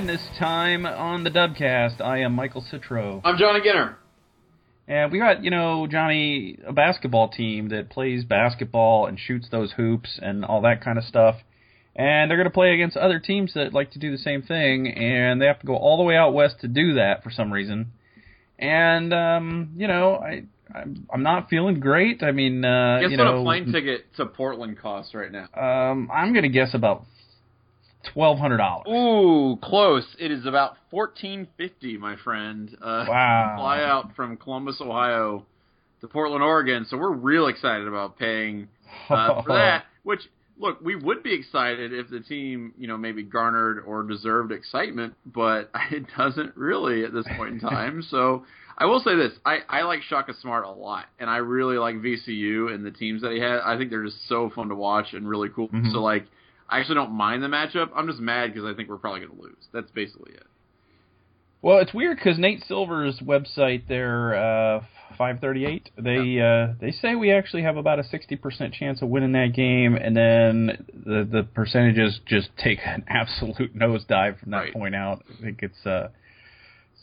Madness time on the Dubcast. I am Michael Citro. I'm Johnny Ginter. And we got, you know, Johnny, a basketball team that plays basketball and shoots those hoops and all that kind of stuff. And they're going to play against other teams that like to do the same thing, and they have to go all the way out west to do that for some reason. And um, you know, I I'm, I'm not feeling great. I mean, uh, Guess you what know, a plane ticket to Portland costs right now? um, I'm going to guess about twelve hundred dollars. Ooh, close. It is about fourteen fifty, my friend. Uh, Wow. Fly out from Columbus, Ohio, to Portland, Oregon. So we're real excited about paying uh, for that. Which, look, we would be excited if the team, you know, maybe garnered or deserved excitement, but it doesn't really at this point in time. so I will say this: I, I like Shaka Smart a lot, and I really like VCU and the teams that he had. I think they're just so fun to watch and really cool. Mhm. So like. I actually don't mind the matchup. I'm just mad because I think we're probably going to lose. That's basically it. Well, it's weird because Nate Silver's website, there, uh, 538, they uh, they say we actually have about a 60% chance of winning that game, and then the the percentages just take an absolute nosedive from that Right. point out. I think it's uh,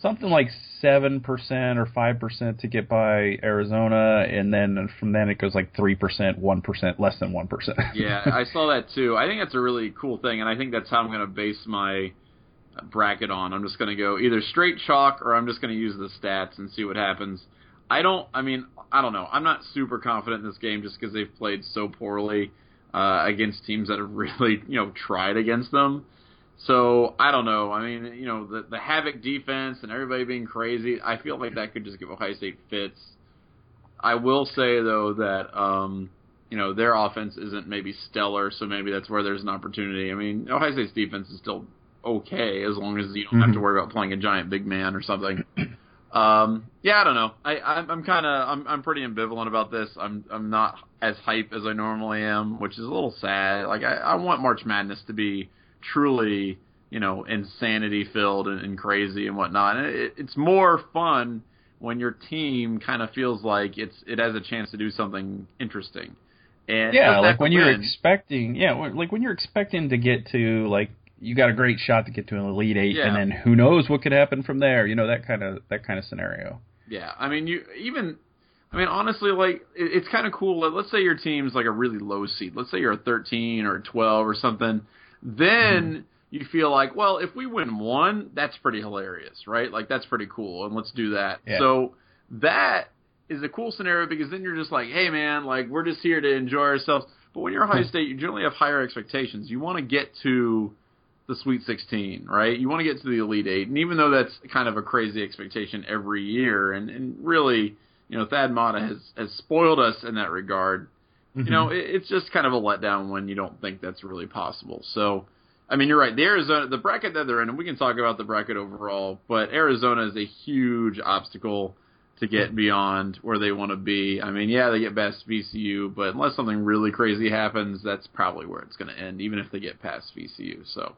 something like 7% or 5% to get by Arizona, and then from then it goes like 3%, 1%, less than 1%. Yeah, I saw that too. I think that's a really cool thing, and I think that's how I'm going to base my bracket on. I'm just going to go either straight chalk or I'm just going to use the stats and see what happens. I don't. I mean, I don't know. I'm not super confident in this game just because they've played so poorly uh, against teams that have really, you know, tried against them. So I don't know. I mean, you know, the the havoc defense and everybody being crazy. I feel like that could just give Ohio State fits. I will say though that um, you know their offense isn't maybe stellar, so maybe that's where there's an opportunity. I mean, Ohio State's defense is still okay as long as you don't have to Mhm. worry about playing a giant big man or something. Um, yeah, I don't know. I, I'm, I'm kind of I'm, I'm pretty ambivalent about this. I'm I'm not as hype as I normally am, which is a little sad. Like I, I want March Madness to be truly you know insanity filled and, and crazy and whatnot. And it, it's more fun when your team kind of feels like it's it has a chance to do something interesting. And yeah, like when you're expecting, yeah, like when you're expecting to get to like you got a great shot to get to an elite eight, Yeah. and then who knows what could happen from there? You know that kind of that kind of scenario. Yeah, I mean, you even, I mean, honestly, like it, it's kind of cool. Let- Let's say your team's like a really low seed. Let's say you're a 13 or a 12 or something. Then hmm. you feel like, well, if we win one, that's pretty hilarious, right? Like that's pretty cool, and let's do that. Yeah. So that is a cool scenario because then you're just like, hey, man, like we're just here to enjoy ourselves. But when you're Ohio hmm. State, you generally have higher expectations. You want to get to the Sweet 16, right? You want to get to the Elite Eight, and even though that's kind of a crazy expectation every year, and and really, you know, Thad Matta has has spoiled us in that regard. You know, it, it's just kind of a letdown when you don't think that's really possible. So, I mean, you're right. The Arizona, the bracket that they're in, and we can talk about the bracket overall, but Arizona is a huge obstacle to get beyond where they want to be. I mean, yeah, they get past VCU, but unless something really crazy happens, that's probably where it's going to end, even if they get past VCU. So,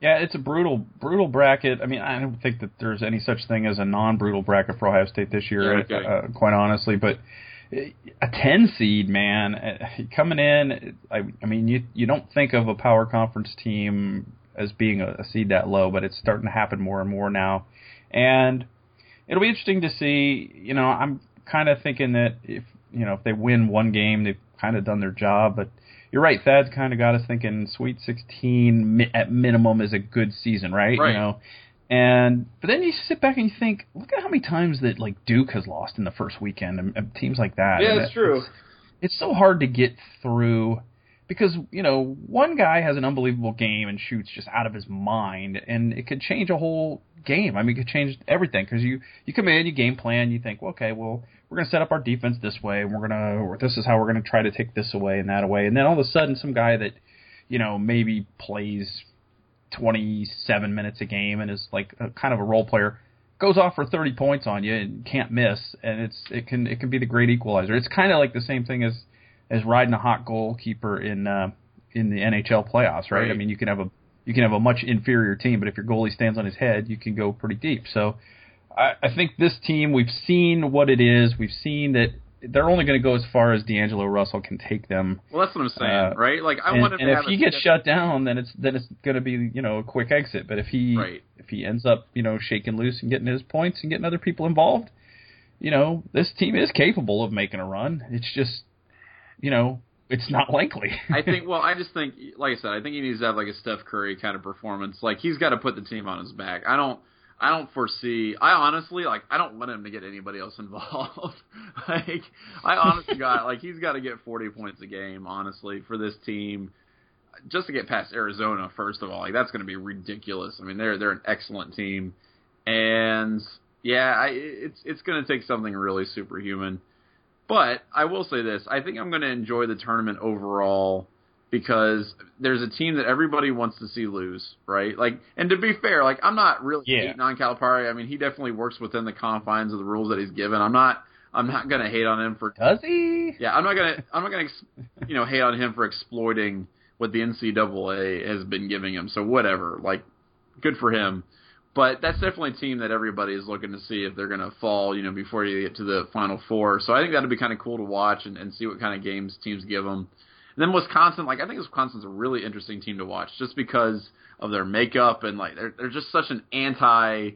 Yeah, it's a brutal, brutal bracket. I mean, I don't think that there's any such thing as a non-brutal bracket for Ohio State this year, Yeah, okay. uh, quite honestly. But a 10 seed, man, uh, coming in, I, I mean, you you don't think of a power conference team as being a, a seed that low, but it's starting to happen more and more now, and it'll be interesting to see. You know, I'm kind of thinking that if you know if they win one game, they've kind of done their job, but you're right. Thad's kind of got us thinking Sweet 16 mi- at minimum is a good season, right? Right. You know, and but then you sit back and you think, look at how many times that like Duke has lost in the first weekend, and, and teams like that. Yeah, it- true. It's, it's so hard to get through because you know one guy has an unbelievable game and shoots just out of his mind, and it could change a whole game. I mean, it could change everything because you you come in, you game plan, you think, well, okay, well we're going to set up our defense this way, and we're going to, or this is how we're going to try to take this away and that away, and then all of a sudden, some guy that, you know, maybe plays 27 minutes a game and is like a, kind of a role player, goes off for 30 points on you and can't miss, and it's it can it can be the great equalizer. It's kind of like the same thing as as riding a hot goalkeeper in uh, in the NHL playoffs, right? Right. I mean, you can have a you can have a much inferior team, but if your goalie stands on his head, you can go pretty deep. So I, I think this team, we've seen what it is. We've seen that they're only going to go as far as D'Angelo Russell can take them. Well, that's what I'm saying, Uh, right? Like I and, want him and if he gets shut down, then it's then it's going to be you know a quick exit. But if he Right. if he ends up you know shaking loose and getting his points and getting other people involved, you know this team is capable of making a run. It's just you know it's not likely. I think. Well, I just think, like I said, I think he needs to have like a Steph Curry kind of performance. Like he's got to put the team on his back. I don't. I don't foresee. I honestly like. I don't want him to get anybody else involved. like I honestly got like he's got to get forty points a game. Honestly, for this team, just to get past Arizona. First of all, like that's going to be ridiculous. I mean, they're they're an excellent team, and yeah, I, it's it's going to take something really superhuman. But I will say this: I think I'm going to enjoy the tournament overall because there's a team that everybody wants to see lose, right? Like, and to be fair, like I'm not really Yeah. hating on Calipari. I mean, he definitely works within the confines of the rules that he's given. I'm not. I'm not going to hate on him for Does he? yeah, I'm not gonna I'm not gonna ex- you know hate on him for exploiting what the NCAA has been giving him. So whatever, like good for him. But that's definitely a team that everybody is looking to see if they're gonna fall, you know, before you get to the Final Four. So I think that'd be kind of cool to watch and, and see what kind of games teams give them. And then Wisconsin, like I think Wisconsin's a really interesting team to watch just because of their makeup and like they're they're just such an anti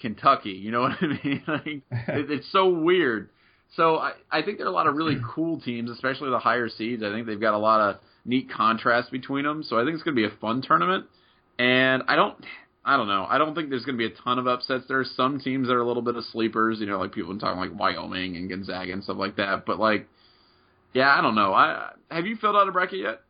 Kentucky. You know what I mean? like it, it's so weird. So I, I think there are a lot of really cool teams, especially the higher seeds. I think they've got a lot of neat contrast between them. So I think it's going to be a fun tournament. And I don't, I don't know. I don't think there's going to be a ton of upsets. There are some teams that are a little bit of sleepers. You know, like people talking like Wyoming and Gonzaga and stuff like that. But like, yeah, I don't know. I have you filled out a bracket yet?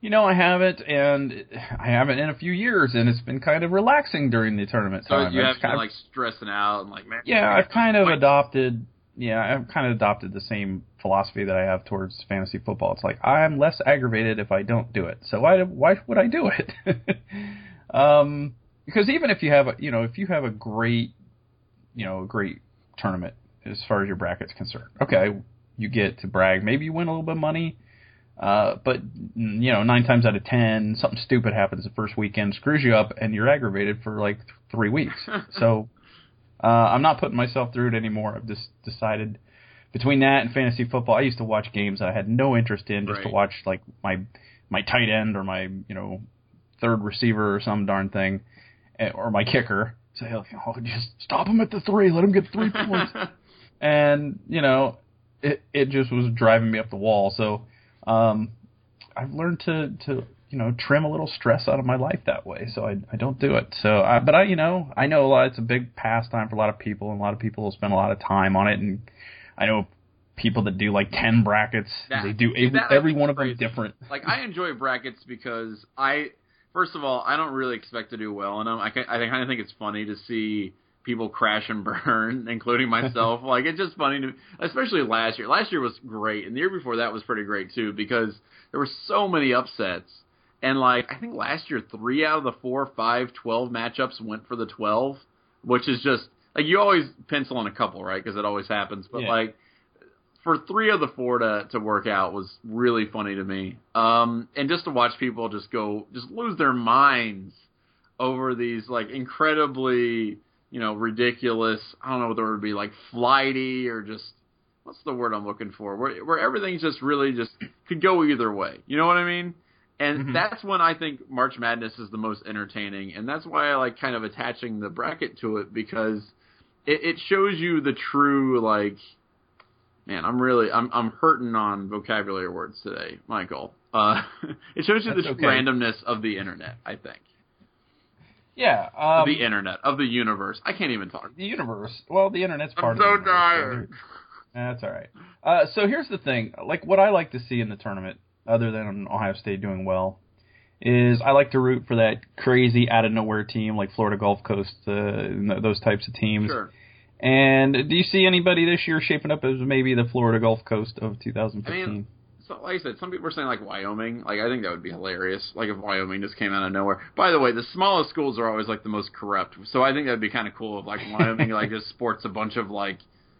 You know, I haven't, and I haven't in a few years, and it's been kind of relaxing during the tournament So time. you have kind been of- like stressing out and like, man. yeah, I've kind of Like, adopted. Yeah, I've kind of adopted the same philosophy that I have towards fantasy football. It's like I'm less aggravated if I don't do it. So why why would I do it? um, because even if you have a you know if you have a great you know a great tournament as far as your bracket's concerned, okay, you get to brag. Maybe you win a little bit of money. Uh, but you know, nine times out of ten, something stupid happens the first weekend, screws you up, and you're aggravated for like th- three weeks. so uh, I'm not putting myself through it anymore. I've just decided between that and fantasy football, I used to watch games I had no interest in just to watch like my my tight end or my you know third receiver or some darn thing, eh, or my kicker. Say, like, oh, just stop him at the three, let him get three points and you know it it just was driving me up the wall. So um i've learned to to you know trim a little stress out of my life that way. So i i don't do it. So I, but i you know i know a lot it's a big pastime for a lot of people and a lot of people will spend a lot of time on it. And i know people that do like 10 brackets That- they do every, every one of them different. Like I enjoy brackets because I first of all I don't really expect to do well in them. I can, I kind of think it's funny to see people crash and burn, including myself. like it's just funny to, especially last year. Last year was great, and the year before that was pretty great too because there were so many upsets. And like I think last year, three out of the four, five, twelve matchups went for the twelve, which is just like you always pencil in a couple, right? Because it always happens. But Yeah. like for three of the four to to work out was really funny to me. Um, and just to watch people just go just lose their minds over these like incredibly you know ridiculous. I don't know what the word would be like flighty or just what's the word I'm looking for where where everything's just really just could go either way. You know what I mean? And Mhm. that's when I think March Madness is the most entertaining, and that's why I like kind of attaching the bracket to it because it, it shows you the true like Man, I'm really I'm I'm hurting on vocabulary words today, Michael. Uh, it shows you the okay. randomness of the internet. I think yeah um, the internet of the universe. I can't even talk. the universe well the internet's I'm part so of the universe, tired. That's all right. Uh, so here's the thing: like what I like to see in the tournament, other than Ohio State doing well, is I like to root for that crazy out of nowhere team like Florida Gulf Coast, uh, those types of teams. Sure. And do you see anybody this year shaping up as maybe the Florida Gulf Coast of 2015? I mean, So, like I said, some people are saying like Wyoming. Like I think that would be hilarious. Like if Wyoming just came out of nowhere. By the way, the smallest schools are always like the most corrupt. So I think that'd be kind of cool if like Wyoming like just sports a bunch of like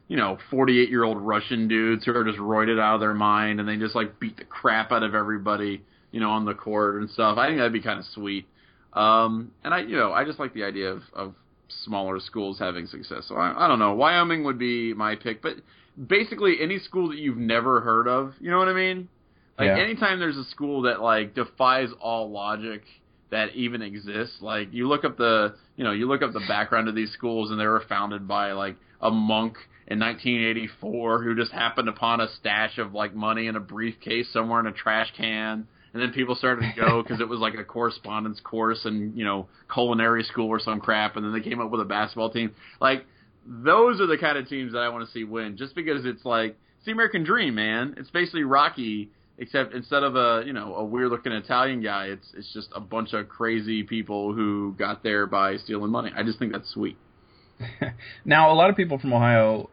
you know 48 year old Russian dudes who are just roided out of their mind and they just like beat the crap out of everybody you know on the court and stuff. I think that'd be kind of sweet. Um, and I you know I just like the idea of of smaller schools having success. So I, I don't know. Wyoming would be my pick, but basically any school that you've never heard of. You know what I mean? Like Yeah. anytime there's a school that like defies all logic that even exists, like you look up the you know you look up the background of these schools and they were founded by like a monk in 1984 who just happened upon a stash of like money in a briefcase somewhere in a trash can. And then people started to go because it was like a correspondence course and you know culinary school or some crap. And then they came up with a basketball team. Like those are the kind of teams that I want to see win, just because it's like it's the American dream, man. It's basically Rocky, except instead of a you know a weird looking Italian guy, it's it's just a bunch of crazy people who got there by stealing money. I just think that's sweet. now, a lot of people from Ohio,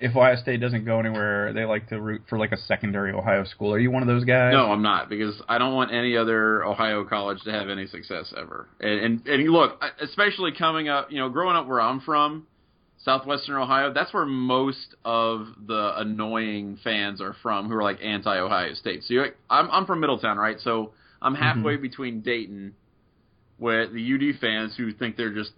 if Ohio State doesn't go anywhere, they like to root for like a secondary Ohio school. Are you one of those guys? No, I'm not because I don't want any other Ohio college to have any success ever. And and, and you look, especially coming up, you know, growing up where I'm from, southwestern Ohio, that's where most of the annoying fans are from who are like anti-Ohio State. So you're, I'm I'm from Middletown, right? So I'm mm-hmm. halfway between Dayton, where the UD fans who think they're just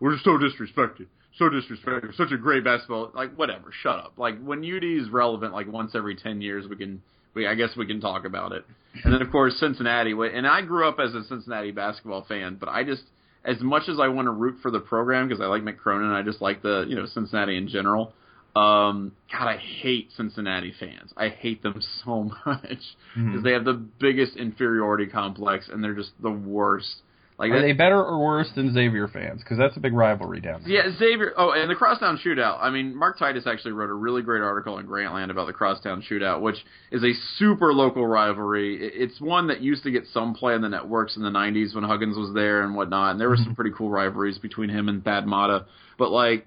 we're just so disrespected. So disrespected, Such a great basketball. Like whatever. Shut up. Like when UD is relevant, like once every ten years, we can. We I guess we can talk about it. And then of course Cincinnati. And I grew up as a Cincinnati basketball fan, but I just as much as I want to root for the program because I like Mick Cronin, I just like the you know Cincinnati in general. Um, God, I hate Cincinnati fans. I hate them so much because Mhm. they have the biggest inferiority complex and they're just the worst. Like Are that- they better or worse than Xavier fans? Because that's a big rivalry down there. yeah, Xavier. Oh, and the Crosstown Shootout. I mean, Mark Titus actually wrote a really great article in Grantland about the Crosstown Shootout, which is a super local rivalry. It's one that used to get some play on the networks in the '90s when Huggins was there and whatnot. And there were some mm-hmm. pretty cool rivalries between him and Thad Matta. But like,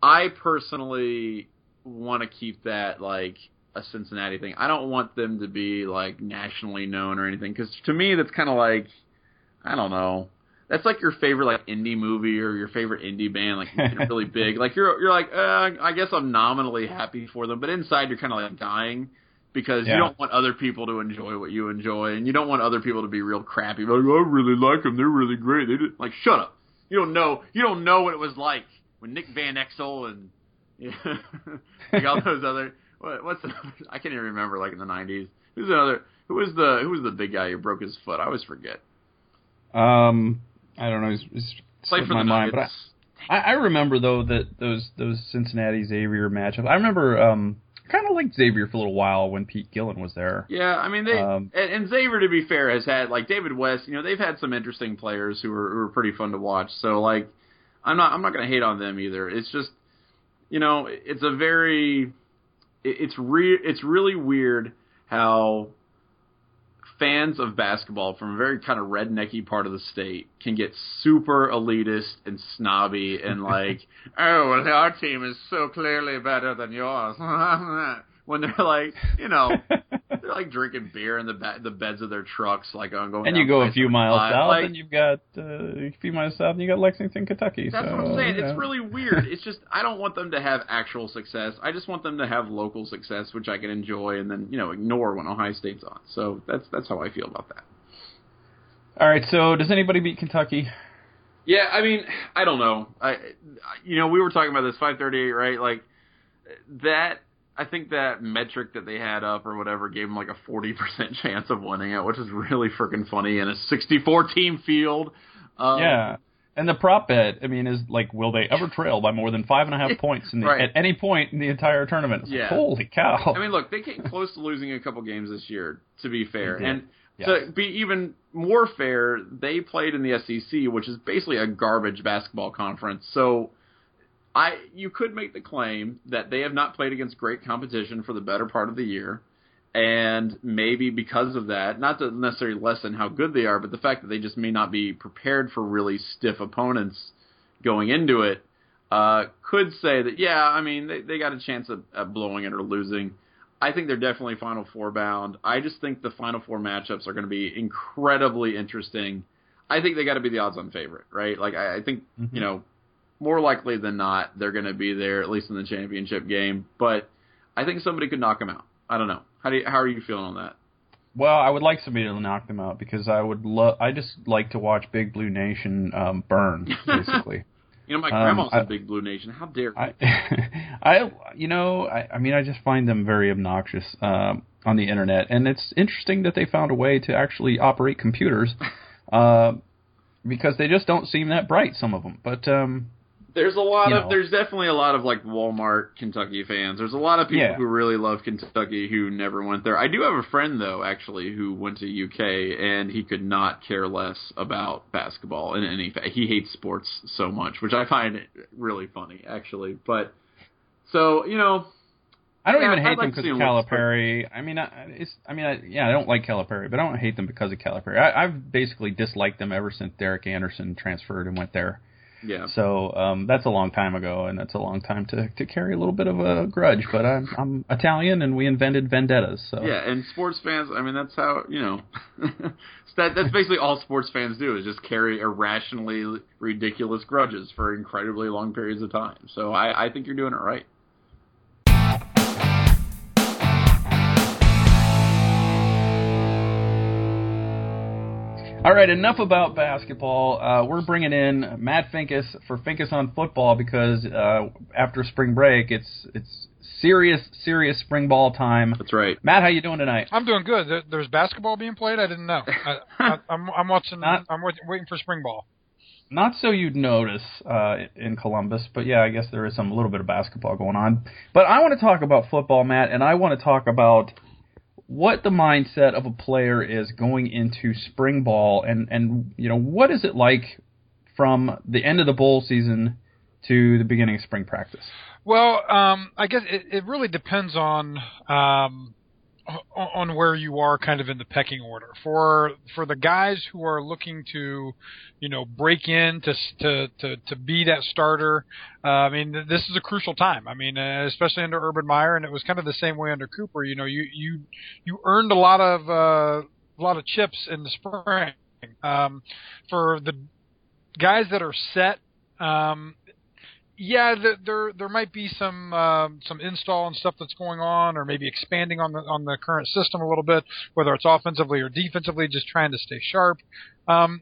I personally want to keep that like a Cincinnati thing. I don't want them to be like nationally known or anything because to me that's kind of like I don't know. That's like your favorite like indie movie or your favorite indie band, like really big. Like you're you're like, uh, I guess I'm nominally happy for them, but inside you're kind of like dying because Yeah. you don't want other people to enjoy what you enjoy, and you don't want other people to be real crappy. Like I really like them, they're really great. They did like shut up. You don't know you don't know what it was like when Nick Van Exel and yeah, like all those other what, what's the, I can't even remember like in the '90s. Who's another? Who was the who was the big guy who broke his foot? I always forget. Um, I don't know. It's, it's Played slipped for my mind, Nuggets. but I, I, remember though that those those Cincinnati Xavier matchups. I remember um kind of liked Xavier for a little while when Pete Gillen was there. Yeah, I mean they Um, and, and Xavier to be fair has had like David West. You know they've had some interesting players who are who are pretty fun to watch. So like I'm not I'm not going to hate on them either. It's just you know it's a very it, it's re it's really weird how fans of basketball from a very kind of rednecky part of the state can get super elitist and snobby and like, oh, well, our team is so clearly better than yours. when they're like, you know, they're like drinking beer in the ba- the beds of their trucks, like on going. and you go a few miles 75. south, Like, and you've got uh, a few miles south, and you got Lexington, Kentucky. that's so, what I'm saying. you It's really weird. It's just I don't want them to have actual success. I just want them to have local success, which I can enjoy, and then you know ignore when Ohio State's on. So that's that's how I feel about that. All right. So does anybody beat Kentucky? Yeah, I mean, I don't know. I, you know, we were talking about this 538, right? Like that. I think that metric that they had up or whatever gave them like a 40% chance of winning it, which is really freaking funny in a 64 team field. Um, yeah. And the prop bet, I mean, is like, will they ever trail by more than five and a half points in the, Right. at any point in the entire tournament? It's like, holy cow! I mean, look, they came close to losing a couple games this year. To be fair, and Yes. to be even more fair, they played in the SEC, which is basically a garbage basketball conference. So, I you could make the claim that they have not played against great competition for the better part of the year, and maybe because of that, not to necessarily lessen how good they are, but the fact that they just may not be prepared for really stiff opponents going into it, uh, could say that yeah, I mean they they got a chance at, at blowing it or losing. I think they're definitely Final Four bound. I just think the Final Four matchups are going to be incredibly interesting. I think they got to be the odds-on favorite, right? Like I, I think Mhm. you know more likely than not they're going to be there at least in the championship game. But I think somebody could knock them out. I don't know. How do you, how are you feeling on that? Well, I would like somebody to knock them out because I would love. I just like to watch Big Blue Nation um, burn, basically. You know, my Um, grandma's I- a big Blue Nation. How dare I, I, you know, I, I mean, I just find them very obnoxious um, on the internet, and it's interesting that they found a way to actually operate computers, uh, because they just don't seem that bright. Some of them, but um, There's a lot of know. there's definitely a lot of like Walmart Kentucky fans. There's a lot of people Yeah. who really love Kentucky who never went there. I do have a friend though actually who went to UK and he could not care less about basketball in any fa- he hates sports so much, which I find really funny actually. But so, you know, I don't Yeah, even hate like them because of Calipari. I mean, I, it's, I mean, I, yeah, I don't like Calipari, but I don't hate them because of Calipari. I, I've basically disliked them ever since Derek Anderson transferred and went there. Yeah. So um, that's a long time ago, and that's a long time to, to carry a little bit of a grudge. But I'm, I'm Italian, and we invented vendettas. So Yeah, and sports fans, I mean, that's how, you know, that, that's basically all sports fans do is just carry irrationally ridiculous grudges for incredibly long periods of time. So I, I think you're doing it right. All right, enough about basketball. Uh, we're bringing in Matt Finkes for Finkes on football because uh, after spring break, it's it's serious serious spring ball time. That's right. Matt, how you doing tonight? I'm doing good. There, there's basketball being played. I didn't know. I, I, I'm, I'm watching. Not- I'm wait, waiting for spring ball. Not so you'd notice uh, in Columbus, but yeah, I guess there is some a little bit of basketball going on. But I want to talk about football, Matt, and I want to talk about what the mindset of a player is going into spring ball, and and you know what is it like from the end of the bowl season to the beginning of spring practice. Well, um, I guess it, it really depends on um, on where you are, kind of in the pecking order. For for the guys who are looking to, you know, break in to to to, to be that starter, uh, I mean, this is a crucial time. I mean, uh, especially under Urban Meyer, and it was kind of the same way under Cooper. You know, you you you earned a lot of uh, a lot of chips in the spring. Um, for the guys that are set. Um, yeah, th- there there might be some um, some install and stuff that's going on, or maybe expanding on the on the current system a little bit, whether it's offensively or defensively, just trying to stay sharp. Um,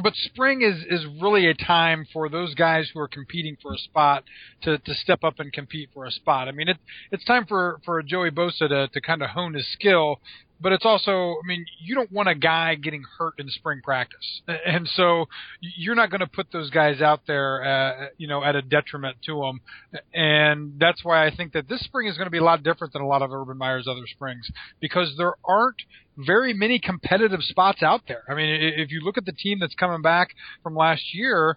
but spring is is really a time for those guys who are competing for a spot to to step up and compete for a spot. I mean, it it's time for for Joey Bosa to to kind of hone his skill. But it's also, I mean, you don't want a guy getting hurt in spring practice, and so you're not going to put those guys out there, uh, you know, at a detriment to them. And that's why I think that this spring is going to be a lot different than a lot of Urban Meyer's other springs because there aren't very many competitive spots out there. I mean, if you look at the team that's coming back from last year,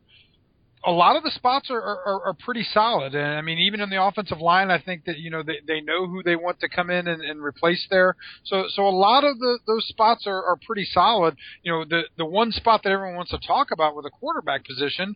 a lot of the spots are, are, are pretty solid. And I mean, even in the offensive line, I think that, you know, they, they know who they want to come in and, and replace there. So, so a lot of the, those spots are, are pretty solid. You know, the, the one spot that everyone wants to talk about with a quarterback position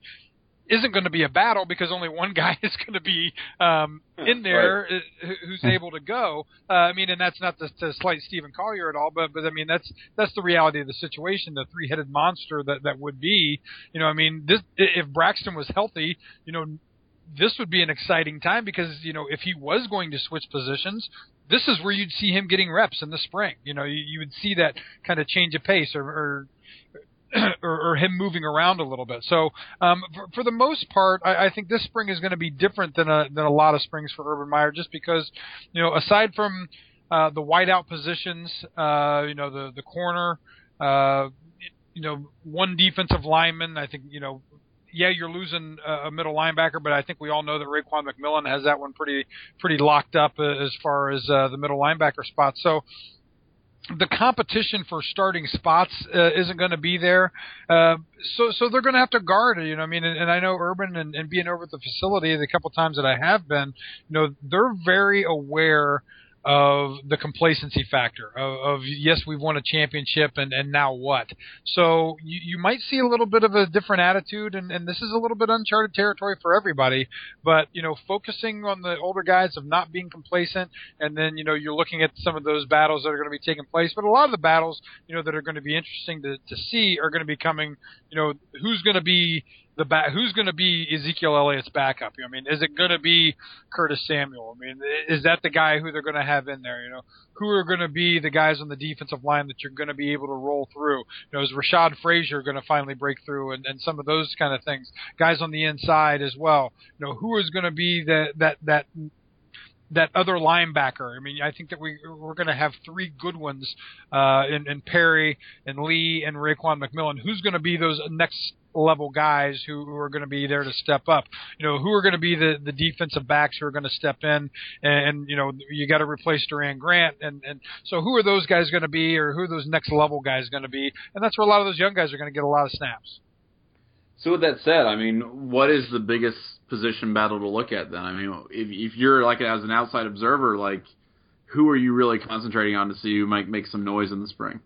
isn't going to be a battle because only one guy is going to be um, in there uh, who- who's able to go. Uh, I mean, and that's not to, to slight Stephen Collier at all, but but I mean that's that's the reality of the situation. The three-headed monster that that would be. You know, I mean, this if Braxton was healthy, you know, this would be an exciting time because you know if he was going to switch positions. This is where you'd see him getting reps in the spring. You know, you, you would see that kind of change of pace or, or or, or him moving around a little bit. So um, for, for the most part, I, I think this spring is going to be different than a than a lot of springs for Urban Meyer, just because you know aside from uh, the wideout positions, uh, you know the the corner, uh, you know one defensive lineman. I think you know. Yeah, you're losing a a middle linebacker, but I think we all know that Raekwon McMillan has that one pretty pretty locked up uh, as far as uh, the middle linebacker spot. So, the competition for starting spots uh, isn't going to be there. Uh, so, so they're going to have to guard you know. I mean, and, and I know Urban and, and being over at the facility the couple times that I have been, you know, they're very aware of the complacency factor of, of yes, we've won a championship and, and now what? So you, you might see a little bit of a different attitude and, and this is a little bit uncharted territory for everybody, but you know, focusing on the older guys of not being complacent and then, you know, you're looking at some of those battles that are going to be taking place, but a lot of the battles, you know, that are going to be interesting to, to see are going to be coming, you know, who's going to be the back. Who's going to be Ezekiel Elliott's backup? I mean, is it going to be Curtis Samuel? I mean, is that the guy who they're going to have in there? You know, who are going to be the guys on the defensive line that you're going to be able to roll through? You know, is Rashad Frazier going to finally break through, and, and some of those kind of things? Guys on the inside as well. You know, who is going to be the that that that other linebacker. I mean, I think that we we're going to have three good ones uh, in, in Perry and Lee and Raekwon McMillan. Who's going to be those next level guys who, who are going to be there to step up? You know, who are going to be the the defensive backs who are going to step in? And, and you know, you got to replace Doran Grant, and and so who are those guys going to be, or who are those next level guys going to be? And that's where a lot of those young guys are going to get a lot of snaps. So with that said, I mean, what is the biggest position battle to look at then? I mean, if if you're like as an outside observer, like who are you really concentrating on to see who might make some noise in the spring?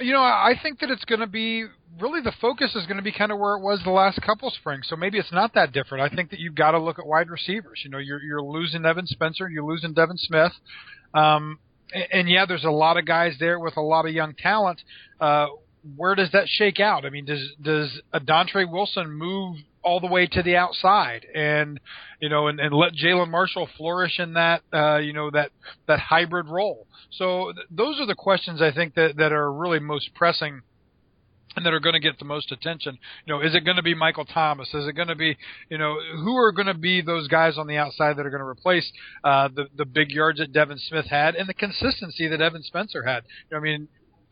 You know, I think that it's going to be really the focus is going to be kind of where it was the last couple springs. So maybe it's not that different. I think that you've got to look at wide receivers. You know, you're you're losing Evan Spencer, you're losing Devin Smith. Um, and, and yeah, there's a lot of guys there with a lot of young talent. Uh, where does that shake out? I mean, does does Dontre Wilson move all the way to the outside and you know and, and let Jalen Marshall flourish in that uh, you know that that hybrid role? So th- those are the questions I think that that are really most pressing and that are going to get the most attention. You know, is it going to be Michael Thomas? Is it going to be, you know, who are going to be those guys on the outside that are going to replace uh, the the big yards that Devin Smith had and the consistency that Evan Spencer had? You know, I mean,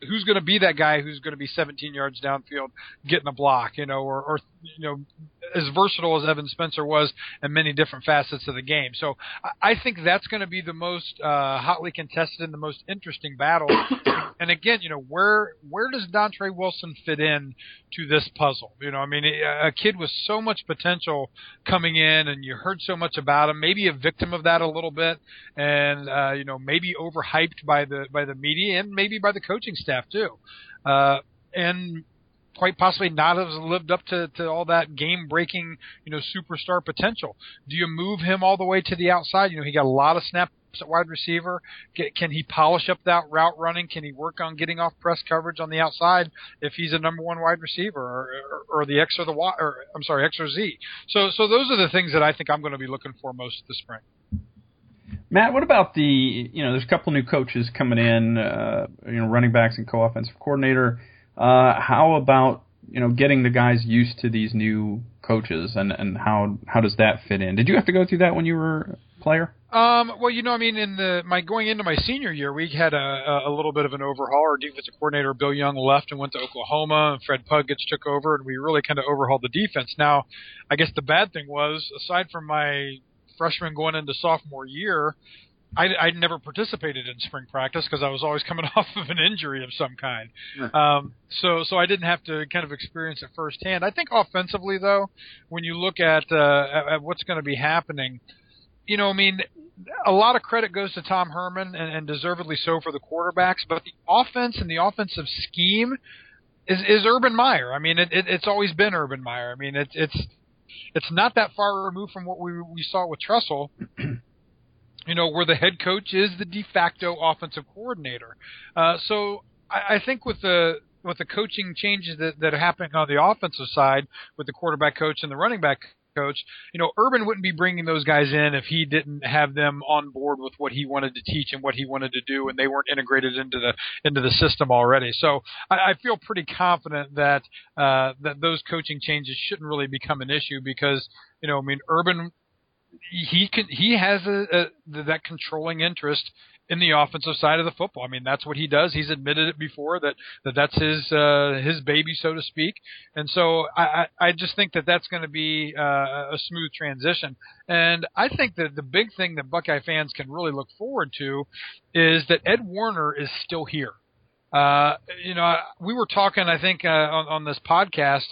who's going to be that guy who's going to be 17 yards downfield getting a block, you know, or, or you know, as versatile as Evan Spencer was in many different facets of the game. So I think that's going to be the most uh, hotly contested and the most interesting battle. and again, you know, where where does Dontre Wilson fit in to this puzzle? You know, I mean, a kid with so much potential coming in, and you heard so much about him. Maybe a victim of that a little bit, and uh, you know, maybe overhyped by the by the media and maybe by the coaching staff too. Uh, and quite possibly not have lived up to, to all that game breaking, you know, superstar potential. Do you move him all the way to the outside? You know, he got a lot of snaps at wide receiver. Can he polish up that route running? Can he work on getting off press coverage on the outside if he's a number one wide receiver, or, or, or the X or the Y, or I'm sorry, X or Z? So, so those are the things that I think I'm going to be looking for most this spring. Matt, what about the you know there's a couple new coaches coming in, uh, you know running backs and co-offensive coordinator. Uh, how about you know getting the guys used to these new coaches and and how how does that fit in? Did you have to go through that when you were a player? Um, well, you know, I mean, in the my going into my senior year, we had a, a little bit of an overhaul. Our defensive coordinator Bill Young left and went to Oklahoma, and Fred Pagac took over, and we really kind of overhauled the defense. Now, I guess the bad thing was, aside from my freshman going into sophomore year, I, I never participated in spring practice because I was always coming off of an injury of some kind. Um, so so I didn't have to kind of experience it firsthand. I think offensively though, when you look at uh, at, at what's going to be happening, you know, I mean, a lot of credit goes to Tom Herman and, and deservedly so for the quarterbacks, but the offense and the offensive scheme is is Urban Meyer. I mean, it, it, it's always been Urban Meyer. I mean, it's it's it's not that far removed from what we we saw with Tressel you know, where the head coach is the de facto offensive coordinator. Uh, so I, I think with the with the coaching changes that, that are happening on the offensive side with the quarterback coach and the running back coach, you know, Urban wouldn't be bringing those guys in if he didn't have them on board with what he wanted to teach and what he wanted to do, and they weren't integrated into the into the system already. So I, I feel pretty confident that uh, that those coaching changes shouldn't really become an issue because you know, I mean, Urban he can he has a, a that controlling interest in the offensive side of the football. I mean, that's what he does. He's admitted it before that, that that's his uh, his baby, so to speak. And so I, I just think that that's going to be uh, a smooth transition. And I think that the big thing that Buckeye fans can really look forward to is that Ed Warinner is still here. Uh, you know, we were talking, I think, uh, on, on this podcast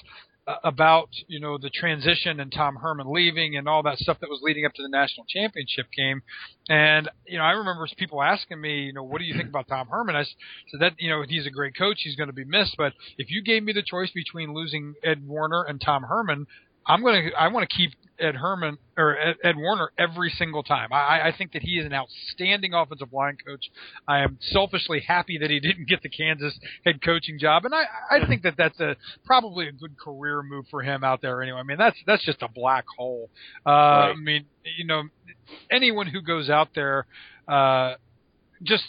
about you know the transition and Tom Herman leaving and all that stuff that was leading up to the national championship game. And you know, I remember people asking me, you know, what do you think about Tom Herman? I said that you know he's a great coach, he's going to be missed. But if you gave me the choice between losing Ed Warinner and Tom Herman, I'm going to I want to keep Ed Herman or Ed, Ed Warinner every single time. I, I think that he is an outstanding offensive line coach. I am selfishly happy that he didn't get the Kansas head coaching job, and I, I think that that's a probably a good career move for him out there. Anyway, I mean that's that's just a black hole. Uh, right. I mean, you know, anyone who goes out there, uh, just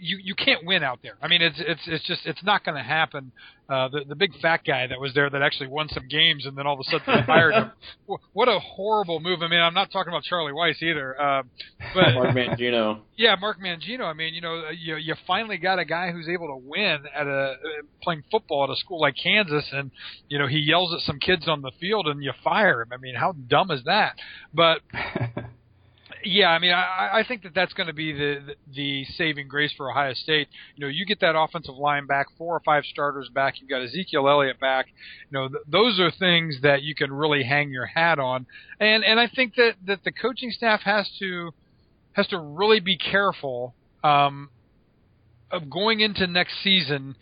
you you can't win out there. I mean, it's it's it's just it's not going to happen. Uh, the the big fat guy that was there that actually won some games and then all of a sudden they fired him. What a horrible move! I mean, I'm not talking about Charlie Weis either. Uh, but Mark Mangino. Yeah, Mark Mangino. I mean, you know, you you finally got a guy who's able to win at a playing football at a school like Kansas, and you know he yells at some kids on the field and you fire him. I mean, how dumb is that? But yeah, I mean, I, I think that that's going to be the, the saving grace for Ohio State. You know, you get that offensive line back, four or five starters back. You've got Ezekiel Elliott back. You know, th- those are things that you can really hang your hat on. And and I think that that the coaching staff has to has to really be careful um, of going into next season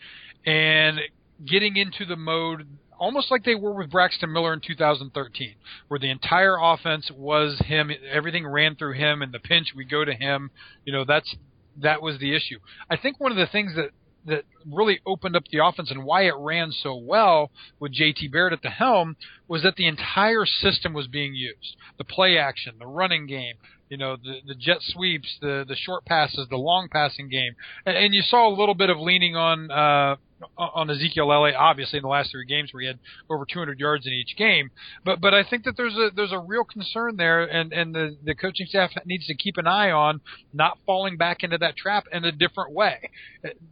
and getting into the mode almost like they were with Braxton Miller in 2013, where the entire offense was him. Everything ran through him, and the pinch we go to him. You know, that's that was the issue. I think one of the things that that really opened up the offense and why it ran so well with JT Barrett at the helm was that the entire system was being used. The play action, the running game, you know, the the jet sweeps, the the short passes, the long passing game. And, and you saw a little bit of leaning on uh on Ezekiel Elliott, obviously in the last three games where he had over 200 yards in each game. But but I think that there's a there's a real concern there, and and the the coaching staff needs to keep an eye on not falling back into that trap in a different way,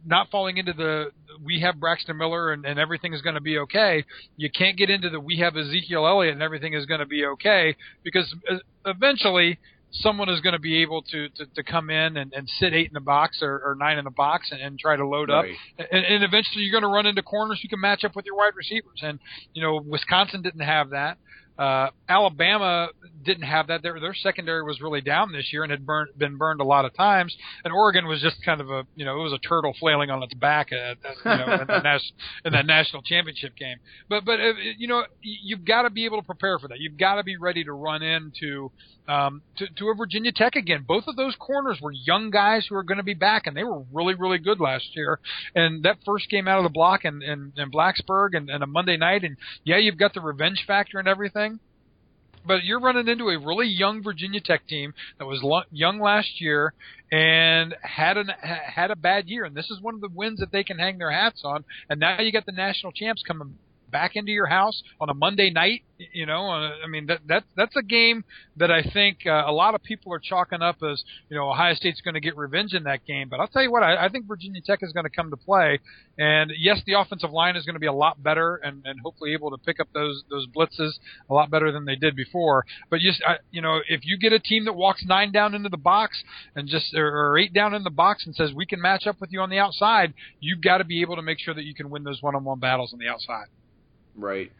not falling into the we have Braxton Miller and, and everything is going to be okay. You can't get into the we have Ezekiel Elliott and everything is going to be okay because uh, eventually someone is going to be able to, to, to come in and, and sit eight in the box or, or nine in the box and, and try to load right. up. And, and eventually you're going to run into corners who can match up with your wide receivers. And, you know, Wisconsin didn't have that. Uh, Alabama didn't have that. Their their secondary was really down this year and had burned, been burned a lot of times. And Oregon was just kind of a you know it was a turtle flailing on its back at, at you know in, the nas- in that national championship game. But but uh, you know you've got to be able to prepare for that. You've got to be ready to run into um, to, to a Virginia Tech again. Both of those corners were young guys who are going to be back, and they were really, really good last year. And that first game out of the block in, in, in Blacksburg and, and a Monday night, and yeah, you've got the revenge factor and everything. But you're running into a really young Virginia Tech team that was lo- young last year and had an had a bad year, and this is one of the wins that they can hang their hats on. And now you got the national champs coming back into your house on a Monday night. You know, I mean that that that's a game that I think uh, a lot of people are chalking up as you know Ohio State's going to get revenge in that game. But I'll tell you what, I, I think Virginia Tech is going to come to play. And yes, the offensive line is going to be a lot better and, and hopefully able to pick up those those blitzes a lot better than they did before. But just I, you know, if you get a team that walks nine down into the box and just or, or eight down in the box and says we can match up with you on the outside, you've got to be able to make sure that you can win those one-on-one battles on the outside. Right.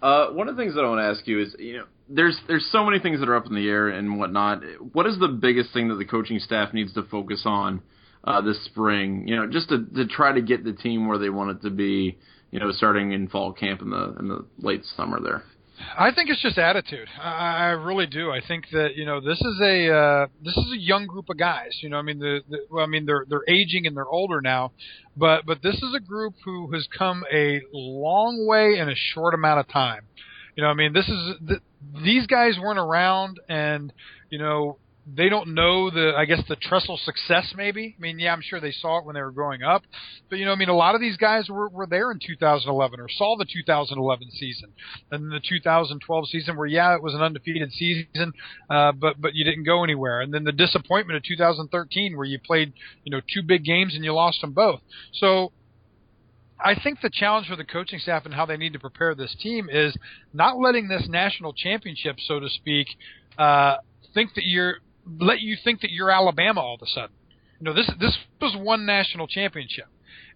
Uh, one of the things that I want to ask you is, you know, there's there's so many things that are up in the air and whatnot. What is the biggest thing that the coaching staff needs to focus on uh, this spring? You know, just to to try to get the team where they want it to be. You know, starting in fall camp in the in the late summer there. I think it's just attitude. I, I really do. I think that you know this is a uh, this is a young group of guys. You know, I mean the, the well, I mean they're they're aging and they're older now, but but this is a group who has come a long way in a short amount of time. You know, I mean this is the, these guys weren't around, and you know they don't know the I guess the Tressel success maybe. I mean, yeah, I'm sure they saw it when they were growing up, but you know, I mean, a lot of these guys were were there in 2011 or saw the 2011 season and the 2012 season where yeah, it was an undefeated season, uh, but but you didn't go anywhere, and then the disappointment of 2013 where you played you know two big games and you lost them both. So I think the challenge for the coaching staff and how they need to prepare this team is not letting this national championship, so to speak, uh, think that you're let you think that you're Alabama all of a sudden. You know, this this was one national championship,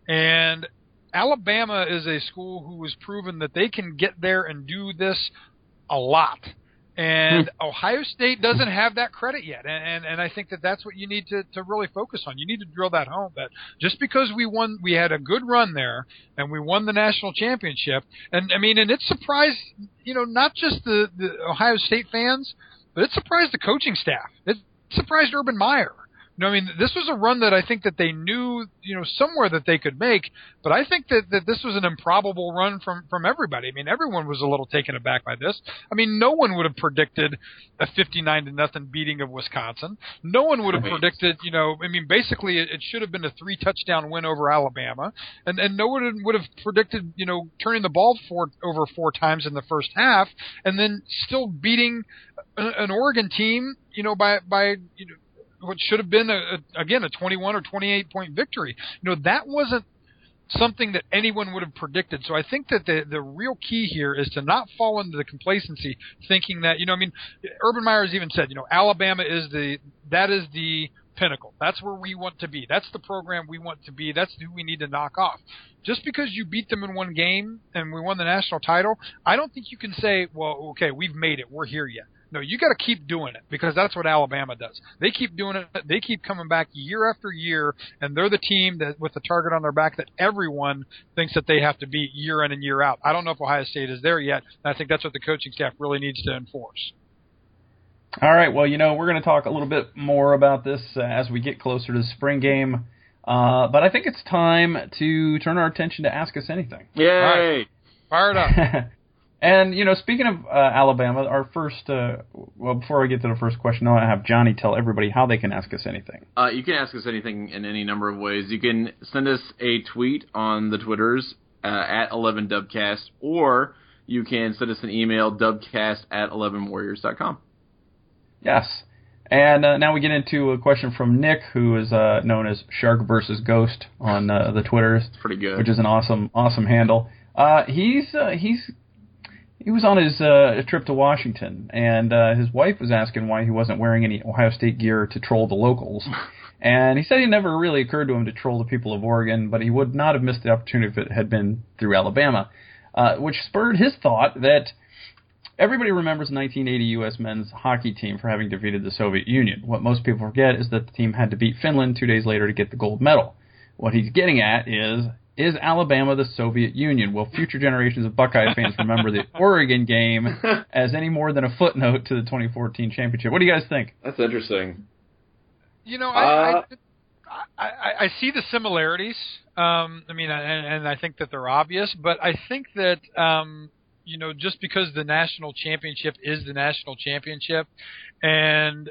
and Alabama is a school who has proven that they can get there and do this a lot. And hmm. Ohio State doesn't have that credit yet, and, and and I think that that's what you need to to really focus on. You need to drill that home. That just because we won, we had a good run there, and we won the national championship. And I mean, and it surprised you know not just the the Ohio State fans, but it surprised the coaching staff. It surprised Urban Meyer. No, I mean this was a run that I think that they knew, you know, somewhere that they could make. But I think that, that this was an improbable run from from everybody. I mean, everyone was a little taken aback by this. I mean, no one would have predicted a fifty-nine to nothing beating of Wisconsin. No one would have Right. predicted, you know, I mean, basically it, it should have been a three touchdown win over Alabama, and and no one would have predicted, you know, turning the ball four over four times in the first half, and then still beating an Oregon team, you know, by by you know what should have been a, a again a 21 or 28 point victory. You know that wasn't something that anyone would have predicted. So I think that the the real key here is to not fall into the complacency, thinking that you know I mean Urban Meyer has even said you know Alabama is the that is the pinnacle. That's where we want to be. That's the program we want to be. That's who we need to knock off. Just because you beat them in one game and we won the national title, I don't think you can say, well, okay, we've made it. We're here yet. No, you got to keep doing it because that's what Alabama does. They keep doing it. They keep coming back year after year, and they're the team that with the target on their back that everyone thinks that they have to beat year in and year out. I don't know if Ohio State is there yet. And I think that's what the coaching staff really needs to enforce. All right. Well, you know, we're going to talk a little bit more about this uh, as we get closer to the spring game. Uh, but I think it's time to turn our attention to Ask Us Anything. Yay! Right. Fire it up. and, you know, speaking of uh, Alabama, our first, uh, well, before I get to the first question, I want to have Johnny tell everybody how they can ask us anything. Uh, you can ask us anything in any number of ways. You can send us a tweet on the Twitters uh, at 11dubcast, or you can send us an email, dubcast at 11warriors.com. Yes. And uh, now we get into a question from Nick, who is uh, known as Shark versus Ghost on uh, the Twitters. Pretty good. which is an awesome, awesome handle. Uh, he's uh, he's he was on his uh, trip to Washington, and uh, his wife was asking why he wasn't wearing any Ohio State gear to troll the locals. And he said it never really occurred to him to troll the people of Oregon, but he would not have missed the opportunity if it had been through Alabama, uh, which spurred his thought that everybody remembers the 1980 U.S. men's hockey team for having defeated the Soviet Union. What most people forget is that the team had to beat Finland two days later to get the gold medal. What he's getting at is is Alabama the Soviet Union? Will future generations of Buckeye fans remember the Oregon game as any more than a footnote to the 2014 championship? What do you guys think? That's interesting. You know, I, Uh, I, I I see the similarities. Um, I mean, and, and I think that they're obvious, but I think that um, you know, just because the national championship is the national championship, and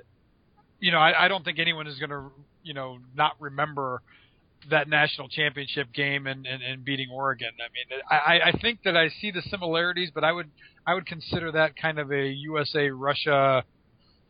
you know, I, I don't think anyone is going to you know not remember that national championship game and, and, and beating Oregon. I mean, I, I think that I see the similarities, but I would I would consider that kind of a USA Russia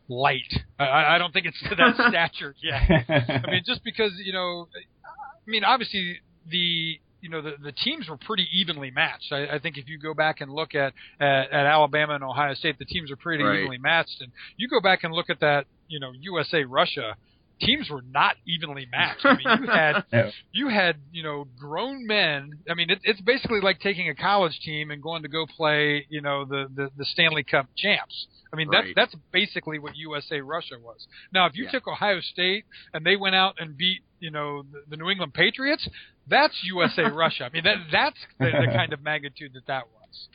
light. I, I don't think it's to that stature yet. I mean, just because you know, I mean, obviously the you know the the teams were pretty evenly matched. I, I think if you go back and look at, at at Alabama and Ohio State, the teams are pretty Right. evenly matched. And you go back and look at that, you know, USA Russia. Teams were not evenly matched. I mean, you had No. you had you know grown men. I mean, it, it's basically like taking a college team and going to go play you know the the, the Stanley Cup champs. I mean, Right. that's that's basically what USA Russia was. Now, if you Yeah. took Ohio State and they went out and beat you know the, the New England Patriots, that's USA Russia. I mean, that that's the, the kind of magnitude that that was.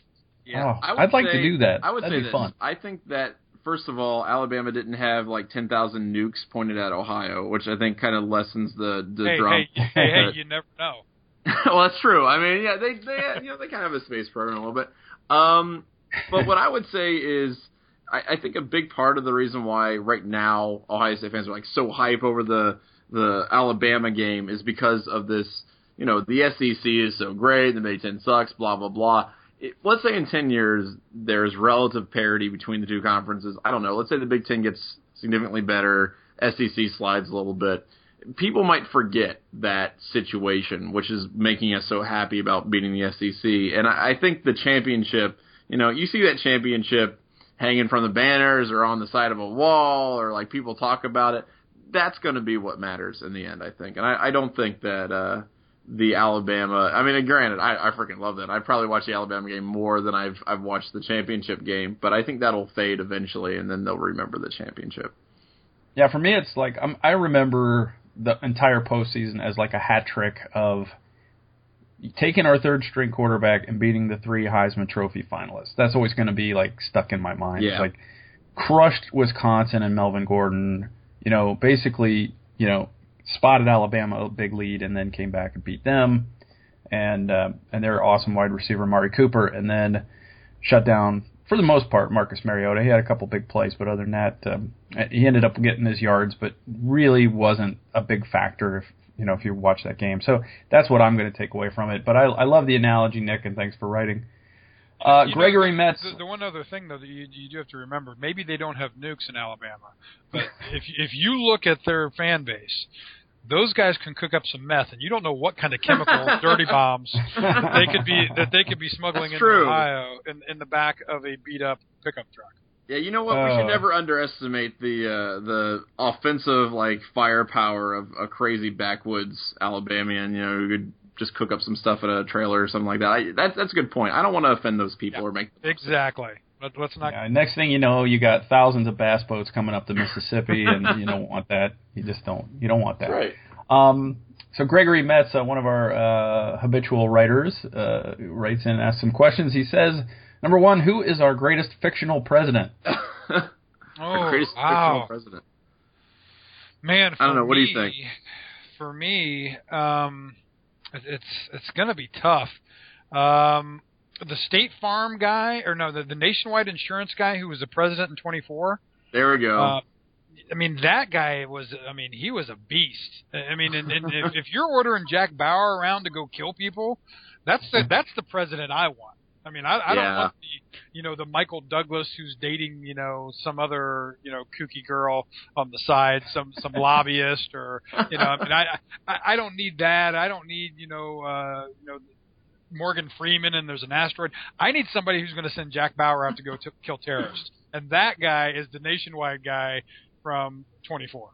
Yeah, Oh, I would I'd like to do that. I would That'd say be this. fun. I think that first of all, Alabama didn't have like ten thousand nukes pointed at Ohio, which I think kind of lessens the the hey, drum. hey, hey, hey, you never know. well, that's true. I mean, yeah, they they you know they kind of have a space program a little bit. Um, but what I would say is, I, I think a big part of the reason why right now Ohio State fans are like so hype over the the Alabama game is because of this. You know, the SEC is so great, the Big Ten sucks, blah blah blah. It, let's say in ten years there's relative parity between the two conferences. I don't know. Let's say the Big Ten gets significantly better, SEC slides a little bit people might forget that situation, which is making us so happy about beating the SEC. And I, I think the championship, you know, you see that championship hanging from the banners or on the side of a wall or like people talk about it. That's going to be what matters in the end, I think. And I, I don't think that uh, the Alabama. I mean, granted, I, I freaking love that. I probably watch the Alabama game more than I've I've watched the championship game, but I think that'll fade eventually, and then they'll remember the championship. Yeah, for me, it's like I'm, I remember the entire postseason as like a hat trick of taking our third string quarterback and beating the three Heisman Trophy finalists. That's always going to be like stuck in my mind. Yeah. It's like crushed Wisconsin and Melvin Gordon. You know, basically, you know, spotted Alabama a big lead and then came back and beat them. And uh, and their awesome wide receiver Amari Cooper, and then shut down for the most part Marcus Mariota. He had a couple big plays, but other than that, um, he ended up getting his yards, but really wasn't a big factor if you know if you watch that game. So that's what I'm going to take away from it. But I, I love the analogy, Nick, and thanks for writing. Uh, You know, Gregory the, Metz. The, the one other thing though that you, you do have to remember, maybe they don't have nukes in Alabama, but if if you look at their fan base, those guys can cook up some meth, and you don't know what kind of chemical dirty bombs that they could be that they could be smuggling That's into true. Ohio in, in the back of a beat up pickup truck. Yeah, you know what? We should Uh. never underestimate the uh, the offensive like firepower of a crazy backwoods Alabamian. You know, who could just cook up some stuff at a trailer or something like that. I, that's that's a good point. I don't want to offend those people Yeah. or make Exactly. Let, let's not. Yeah, next thing you know, you got thousands of bass boats coming up the Mississippi, and you don't want that. You just don't. You don't want that. right. Um, so Gregory Metz, uh, one of our uh, habitual writers, uh, writes in and asks some questions. He says, number one, who is our greatest fictional president? the Oh, greatest wow. fictional president. Man, for I don't know. What do you think? For me, um, it's it's gonna be tough. Um, the State Farm guy, or no, the, the Nationwide Insurance guy who was the president in 24. There we go. Uh, I mean, that guy was. I mean, he was a beast. I mean, and, and if, if you're ordering Jack Bauer around to go kill people, that's the that's the president I want. I mean, I, I don't want the you know the Michael Douglas who's dating you know some other you know kooky girl on the side, some some lobbyist or you know. I mean, I I, I don't need that. I don't need you know uh, you know. Morgan Freeman and there's an asteroid. I need somebody who's going to send Jack Bauer out to go to kill terrorists, and that guy is the nationwide guy from 24.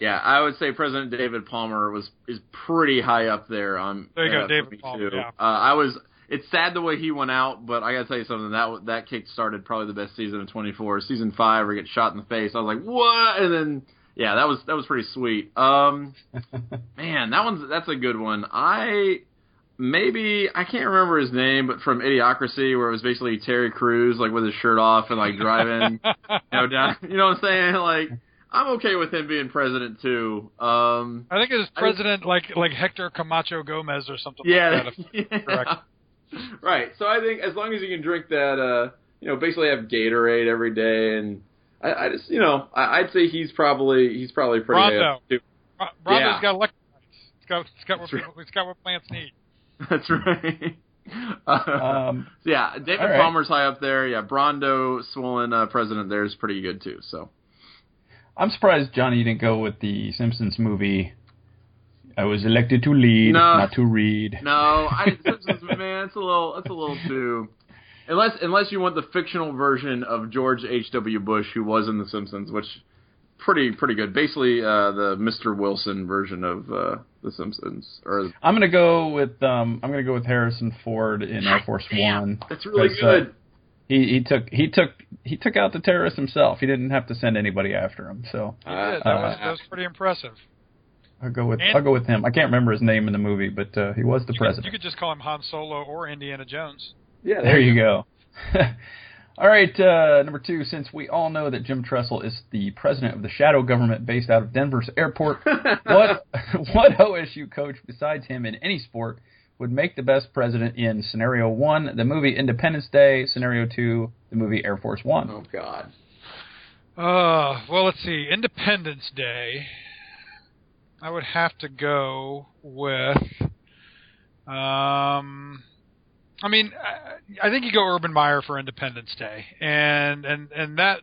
yeah, I would say President David Palmer was is pretty high up there on. There you go, uh, for David me, Palmer, too. yeah. Uh, I was. It's sad the way he went out, but I gotta tell you something. That that kick started probably the best season of 24. Season five, where he gets shot in the face. I was like, what? And then yeah, that was that was pretty sweet. Um, man, that one's that's a good one. I maybe I can't remember his name, but from Idiocracy, where it was basically Terry Crews like with his shirt off and like driving, you know, down. You know what I'm saying? Like, I'm okay with him being president too. Um, I think it was I- President like like Hector Camacho Gomez or something yeah, like that. yeah. right. So I think as long as you can drink that, uh, you know, basically have Gatorade every day, and I, I just, you know, I, I'd say he's probably he's probably pretty high Brawndo. up, too. Bro- Brawndo's Yeah. got electrolytes. It's got it's got, what, it's got what plants need. That's right. Uh, Um, yeah, David right. Palmer's high up there. Yeah, Brawndo, swollen uh, president there is pretty good too. So I'm surprised, Johnny, didn't go with the Simpsons movie. I was elected to lead, No. not to read. no, I Simpsons, man, it's a little, it's a little too. Unless, unless you want the fictional version of George H. W. Bush, who was in The Simpsons, which pretty, pretty good. Basically, uh, the Mr. Wilson version of uh, The Simpsons, or I'm gonna go with um, I'm gonna go with Harrison Ford in Air Force One. It's really Because, uh, good. He he took he took he took out the terrorist himself. He didn't have to send anybody after him. So He Uh, did. That was uh, that was pretty impressive. I'll go with And- I'll go with him. I can't remember his name in the movie, but uh, he was the You could, president. you could just call him Han Solo or Indiana Jones. yeah, There you go. all right, uh, number two. Since we all know that Jim Tressel is the president of the shadow government based out of Denver's airport, what what OSU coach besides him in any sport would make the best president in scenario one, the movie Independence Day, scenario two, the movie Air Force One? Oh God. Uh, well, let's see. Independence Day. I would have to go with. Um, I mean, I, I think you go Urban Meyer for Independence Day, and and and that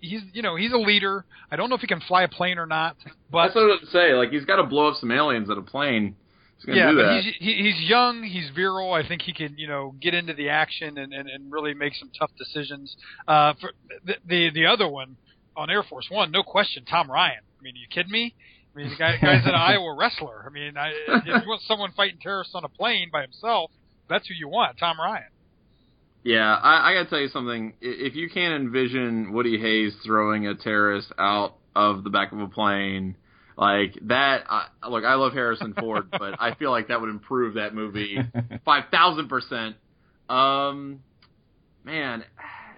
he's you know he's a leader. I don't know if he can fly a plane or not, but That's what I was say. Like he's got to blow up some aliens at a plane. He's yeah, do but that. he's he, he's young, he's virile. I think he can you know get into the action and, and, and really make some tough decisions. Uh, for the, the the other one on Air Force One, no question, Tom Ryan. I mean, are you kidding me? I mean, the guy, guy's an Iowa wrestler. I mean, I, if you want someone fighting terrorists on a plane by himself, that's who you want, Tom Ryan. Yeah, I, I gotta tell you something. If you can't envision Woody Hayes throwing a terrorist out of the back of a plane, like that, I, look, I love Harrison Ford, but I feel like that would improve that movie five thousand percent. Um, man,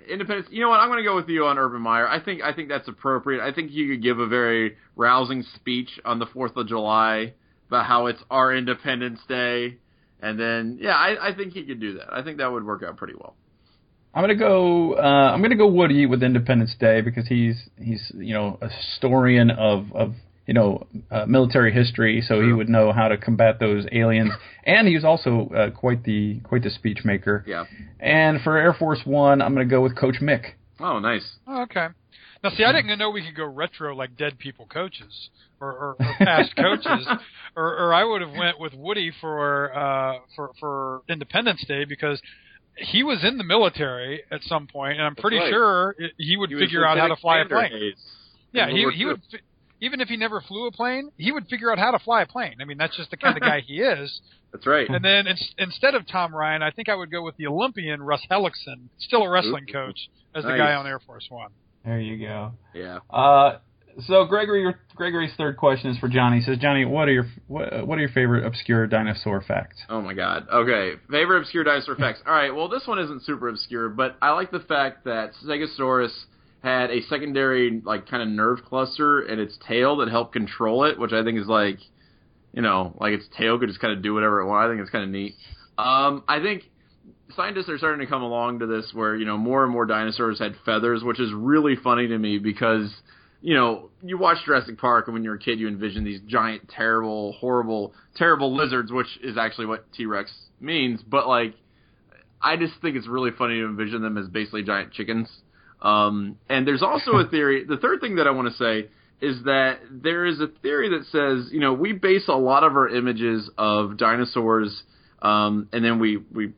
Independence. You know what? I'm going to go with you on Urban Meyer. I think I think that's appropriate. I think you could give a very rousing speech on the Fourth of July about how it's our Independence Day, and then yeah, I, I think he could do that. I think that would work out pretty well. I'm gonna go. Uh, I'm gonna go Woody with Independence Day because he's he's you know a historian of of you know uh, military history, so he would know how to combat those aliens. and he was also uh, quite the quite the speech maker. Yeah. And for Air Force One, I'm gonna go with Coach Mick. Oh, nice. Oh, okay. Now, see, I didn't know we could go retro like dead people coaches or, or, or past coaches, or, or I would have went with Woody for uh, for for Independence Day because he was in the military at some point, and I'm pretty right. sure it, he would He figure out how to fly a plane. Hayes Yeah, he he II. would even if he never flew a plane, he would figure out how to fly a plane. I mean, that's just the kind of guy he is. That's right. And then in, instead of Tom Ryan, I think I would go with the Olympian Russ Hellickson, still a wrestling Ooh. coach, as the Nice. guy on Air Force One. There you go. Yeah. Uh, so Gregory, Gregory's third question is for Johnny. He says, Johnny, what are your what, what are your favorite obscure dinosaur facts? Oh my god. Okay. Favorite obscure dinosaur facts. All right. Well, this one isn't super obscure, but I like the fact that Stegosaurus had a secondary, like, kind of nerve cluster in its tail that helped control it, which I think is like, you know, like its tail could just kind of do whatever it wanted. I think it's kind of neat. Um, I think scientists are starting to come along to this where you know more and more dinosaurs had feathers, which is really funny to me because you know you watch Jurassic Park and when you're a kid you envision these giant, terrible, horrible, terrible lizards, which is actually what T Rex means. But like, I just think it's really funny to envision them as basically giant chickens. Um, and there's also a theory. The third thing that I want to say is that there is a theory that says, you know, we base a lot of our images of dinosaurs, um, and then we we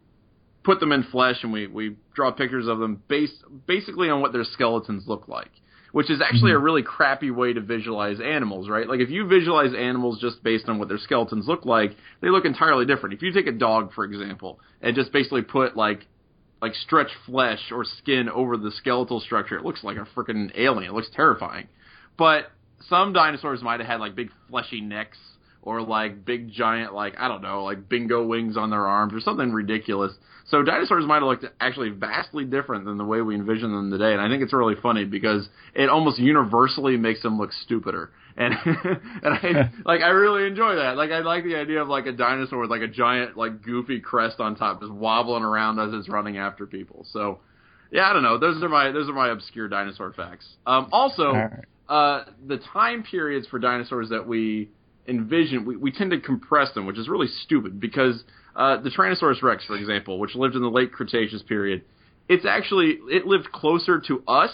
put them in flesh and we we draw pictures of them based basically on what their skeletons look like. Which is actually a mm-hmm. really crappy way to visualize animals, right? Like if you visualize animals just based on what their skeletons look like, they look entirely different. If you take a dog, for example, and just basically put like like stretch flesh or skin over the skeletal structure, it looks like a freaking alien. It looks terrifying. But some dinosaurs might have had like big fleshy necks or like big giant like I don't know like bingo wings on their arms or something ridiculous. So dinosaurs might have looked actually vastly different than the way we envision them today, and I think it's really funny because it almost universally makes them look stupider. And and I like I really enjoy that. Like I like the idea of like a dinosaur with like a giant like goofy crest on top just wobbling around as it's running after people. So yeah, I don't know. Those are my those are my obscure dinosaur facts. Um, also, right. uh, the time periods for dinosaurs that we envision, we, we tend to compress them, which is really stupid because uh, the Tyrannosaurus Rex, for example, which lived in the late Cretaceous period, it's actually it lived closer to us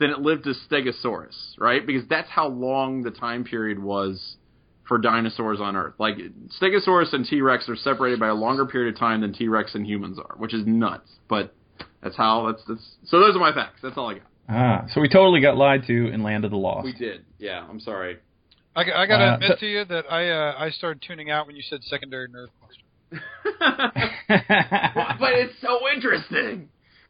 than it lived to Stegosaurus, right? Because that's how long the time period was for dinosaurs on Earth. Like Stegosaurus and T Rex are separated by a longer period of time than T Rex and humans are, which is nuts. But that's how that's that's. So those are my facts. That's all I got. Ah, so we totally got lied to in Land of the Lost. We did. Yeah, I'm sorry. I, I got to Uh, admit so- to you that I uh, I started tuning out when you said secondary nerve cluster. but it's so interesting.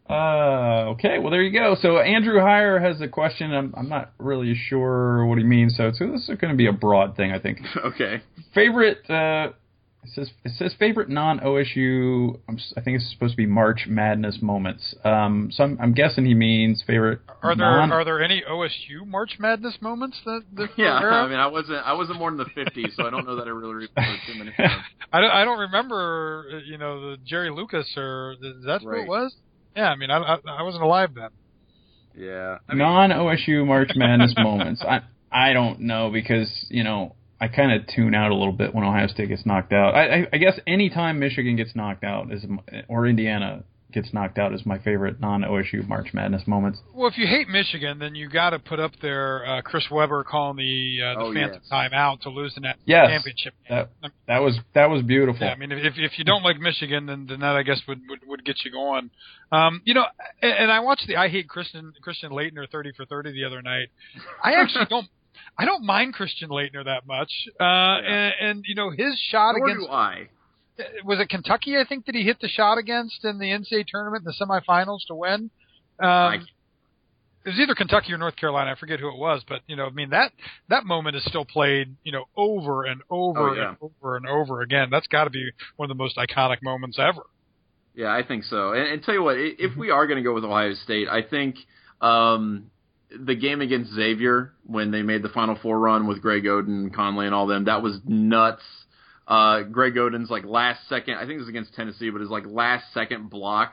Uh, okay, well there you go. So Andrew Heyer has a question. I'm, I'm not really sure what he means. So, so this is going to be a broad thing, I think. Okay. Favorite. Uh, it says it says favorite non OSU. I'm, s- I think it's supposed to be March Madness moments. Um, so I'm, I'm guessing he means favorite. Are there non- are there any OSU March Madness moments that, that Yeah, you're I mean, I wasn't I wasn't born in the '50s, so I don't know that I really remember too many. of. I don't I don't remember uh, you know the Jerry Lucas or is that what Right. it was? Yeah, I mean I I, I wasn't alive then. Yeah. I mean, non OSU March Madness moments. I I don't know because you know I kind of tune out a little bit when Ohio State gets knocked out. I, I, I guess anytime Michigan gets knocked out is or Indiana gets knocked out is my favorite non OSU March Madness moments. Well, if you hate Michigan, then you got to put up there uh, Chris Webber calling the uh, the Oh, phantom yes. timeout to lose the national Yes. championship. game. That that was that was beautiful. Yeah, I mean, if if you don't like Michigan, then then that I guess would would, would get you going. Um, you know, and, and I watched the I hate Christian Christian Laettner thirty for thirty the other night. I actually don't. I don't mind Christian Laettner that much. Uh, yeah. and, and you know his shot Nor against do I. was it Kentucky? I think that he hit the shot against in the NCAA tournament in the semifinals to win. Um, it was either Kentucky or North Carolina. I forget who it was, but you know, I mean that that moment is still played, you know, over and over Oh, yeah. and over and over again. That's got to be one of the most iconic moments ever. Yeah, I think so. And, and tell you what, if we are going to go with Ohio State, I think um, the game against Xavier when they made the Final Four run with Greg Oden, Conley, and all them, that was nuts. Uh, Greg Oden's like last second, I think it was against Tennessee, but his like last second block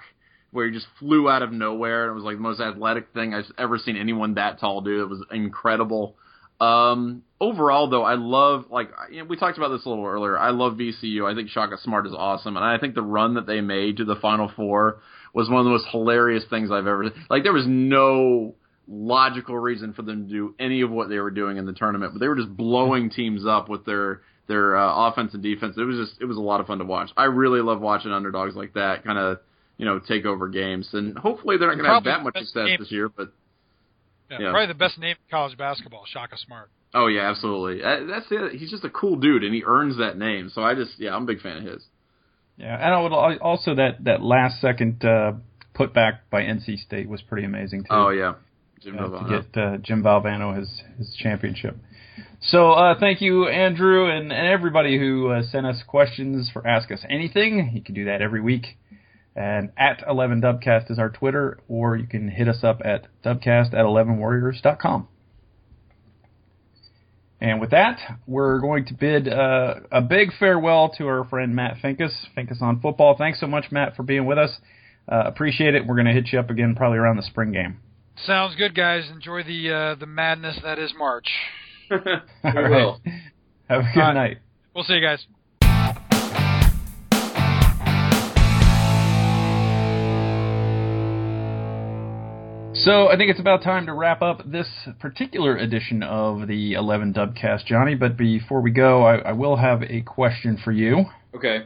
where he just flew out of nowhere and it was like the most athletic thing I've ever seen anyone that tall do. It was incredible. Um, overall, though, I love like you know, we talked about this a little earlier. I love VCU. I think Shaka Smart is awesome, and I think the run that they made to the Final Four was one of the most hilarious things I've ever. Like there was no logical reason for them to do any of what they were doing in the tournament, but they were just blowing teams up with their their uh, offense and defense. It was just it was a lot of fun to watch. I really love watching underdogs like that kind of you know take over games, and hopefully they're not going to have that much success game. this year, but. Yeah, Yeah. Probably the best name in college basketball, Shaka Smart. Oh yeah, absolutely. Uh, That's it. He's just a cool dude, and he earns that name. So I just, yeah, I'm a big fan of his. Yeah, and I would also that that last second uh, putback by NC State was pretty amazing too. Oh yeah, Jim to get uh, Jim Valvano his his championship. So uh, thank you, Andrew, and, and everybody who uh, sent us questions for Ask Us Anything. You can do that every week. And at 11 Dubcast is our Twitter, or you can hit us up at dubcast at 11warriors.com. And with that, we're going to bid uh, a big farewell to our friend Matt Finkes, Finkes on Football. Thanks so much, Matt, for being with us. Uh, appreciate it. We're going to hit you up again probably around the spring game. Sounds good, guys. Enjoy the uh, the madness that is March. we All right. will. Have a good All right. night. We'll see you guys. So I think it's about time to wrap up this particular edition of the 11 Dubcast, Johnny. But before we go, I, I will have a question for you, Okay.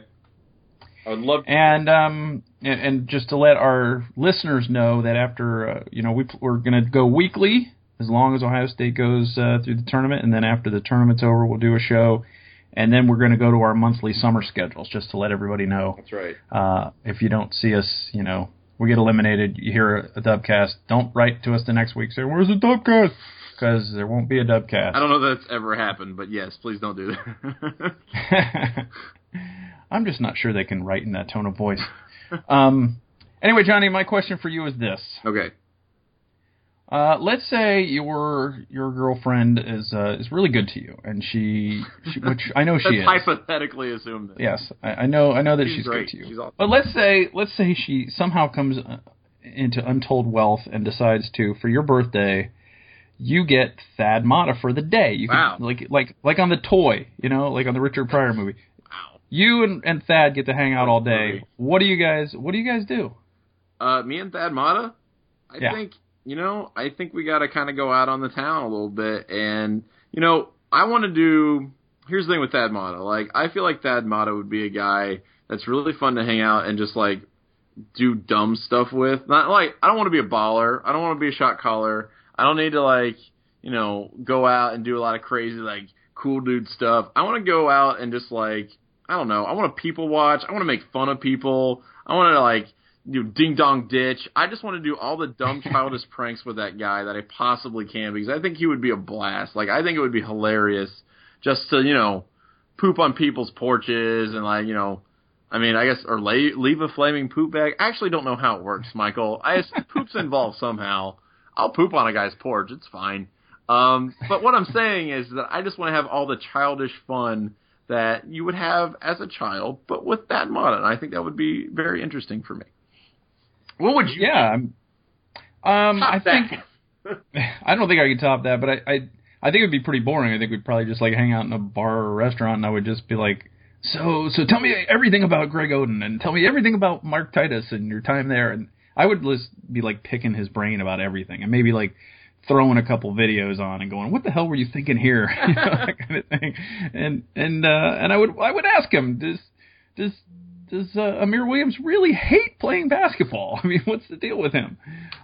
I would love. and um, and, and just to let our listeners know that after uh, you know we, we're going to go weekly as long as Ohio State goes uh, through the tournament, and then after the tournament's over, we'll do a show, and then we're going to go to our monthly summer schedules just to let everybody know. That's right. Uh, if you don't see us, you know, we get eliminated. You hear a, a dubcast. Don't write to us the next week. Say, "Where's the dubcast?" Because there won't be a dubcast. I don't know if that's ever happened, but yes, please don't do that. I'm just not sure they can write in that tone of voice. um, anyway, Johnny, my question for you is this: okay. uh, Let's say your your girlfriend is uh, is really good to you, and she, she which I know she is. hypothetically assume this. Yes, I, I know. I know that She's she's, good to you. Awesome. But let's say, let's say she somehow comes uh, into untold wealth and decides to, for your birthday, you get Thad Matta for the day. You Wow. can, like, like, like on the toy, you know, like on the Richard Pryor movie. You and, and Thad get to hang out all day. What do you guys? What do you guys do? Uh, me and Thad Matta, I Yeah. think you know, I think we got to kind of go out on the town a little bit, and you know, I want to do. Here's the thing with Thad Matta, like I feel like Thad Matta would be a guy that's really fun to hang out and just like do dumb stuff with. Not like I don't want to be a baller. I don't want to be a shot caller. I don't need to like you know go out and do a lot of crazy like cool dude stuff. I want to go out and just like I don't know. I want to people watch. I want to make fun of people. I want to like do ding dong ditch. I just want to do all the dumb childish pranks with that guy that I possibly can because I think he would be a blast. Like I think it would be hilarious just to you know poop on people's porches and like you know. I mean, I guess, or lay, leave a flaming poop bag. I actually don't know how it works, Michael. I poop's involved somehow. I'll poop on a guy's porch. It's fine. Um, but what I'm saying is that I just want to have all the childish fun that you would have as a child, but with Thad Matta. And I think that would be very interesting for me. What would you Yeah, I'm, um, top I think? I don't think I could top that, but I, I I think it'd be pretty boring. I think we'd probably just like hang out in a bar or a restaurant, and I would just be like, "So, so tell me everything about Greg Oden, and tell me everything about Mark Titus and your time there." And I would just be like picking his brain about everything, and maybe like throwing a couple videos on and going, "What the hell were you thinking here?" you know, that kind of thing. And and uh, and I would I would ask him, "Does does does uh, Amir Williams really hate playing basketball? I mean, what's the deal with him?"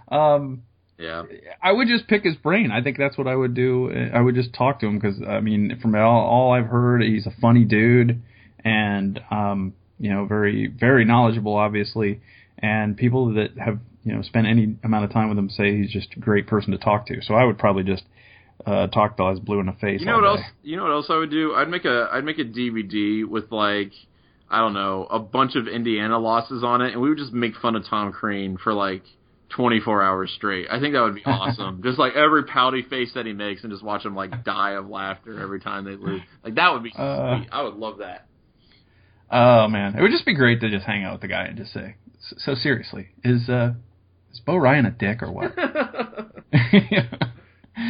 Um, Yeah. I would just pick his brain. I think that's what I would do. I would just talk to him because I mean, from all, all I've heard, he's a funny dude, and um, you know, very very knowledgeable, obviously. And people that have you know spend any amount of time with him say he's just a great person to talk to. So I would probably just uh, talk till I was blue in the face. You know what day. else? You know what else I would do? I'd make a I'd make a DVD with like I don't know a bunch of Indiana losses on it, and we would just make fun of Tom Crean for like 24 hours straight. I think that would be awesome. just like every pouty face that he makes, and just watch him like die of laughter every time they lose. Like that would be Uh, sweet. I would love that. Oh man, it would just be great to just hang out with the guy and just say, "So seriously, is uh, is Bo Ryan a dick or what?"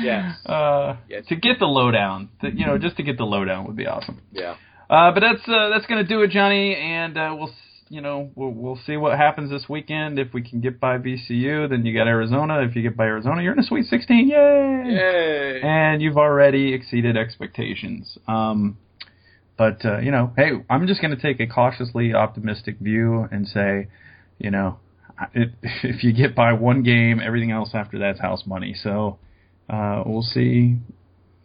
Yes. Uh, Yes. To get the lowdown, to, you know, just to get the lowdown would be awesome. yeah. Uh, but that's uh, that's gonna do it, Johnny, and uh, we'll you know we'll we'll see what happens this weekend. If we can get by VCU, then you got Arizona. If you get by Arizona, you're in a Sweet 16. Yay! Yay. And you've already exceeded expectations. Um, but uh, you know, hey, I'm just gonna take a cautiously optimistic view and say, you know, it, if you get by one game, everything else after that's house money. So uh, we'll see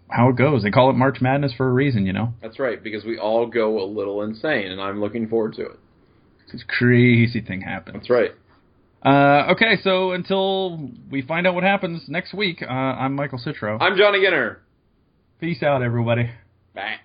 how it goes. They call it March Madness for a reason, you know. That's right, because we all go a little insane, and I'm looking forward to it. This crazy thing happens. That's right. Uh, okay, so until we find out what happens next week, uh, I'm Michael Citro. I'm Johnny Ginter. Peace out, everybody. Bye.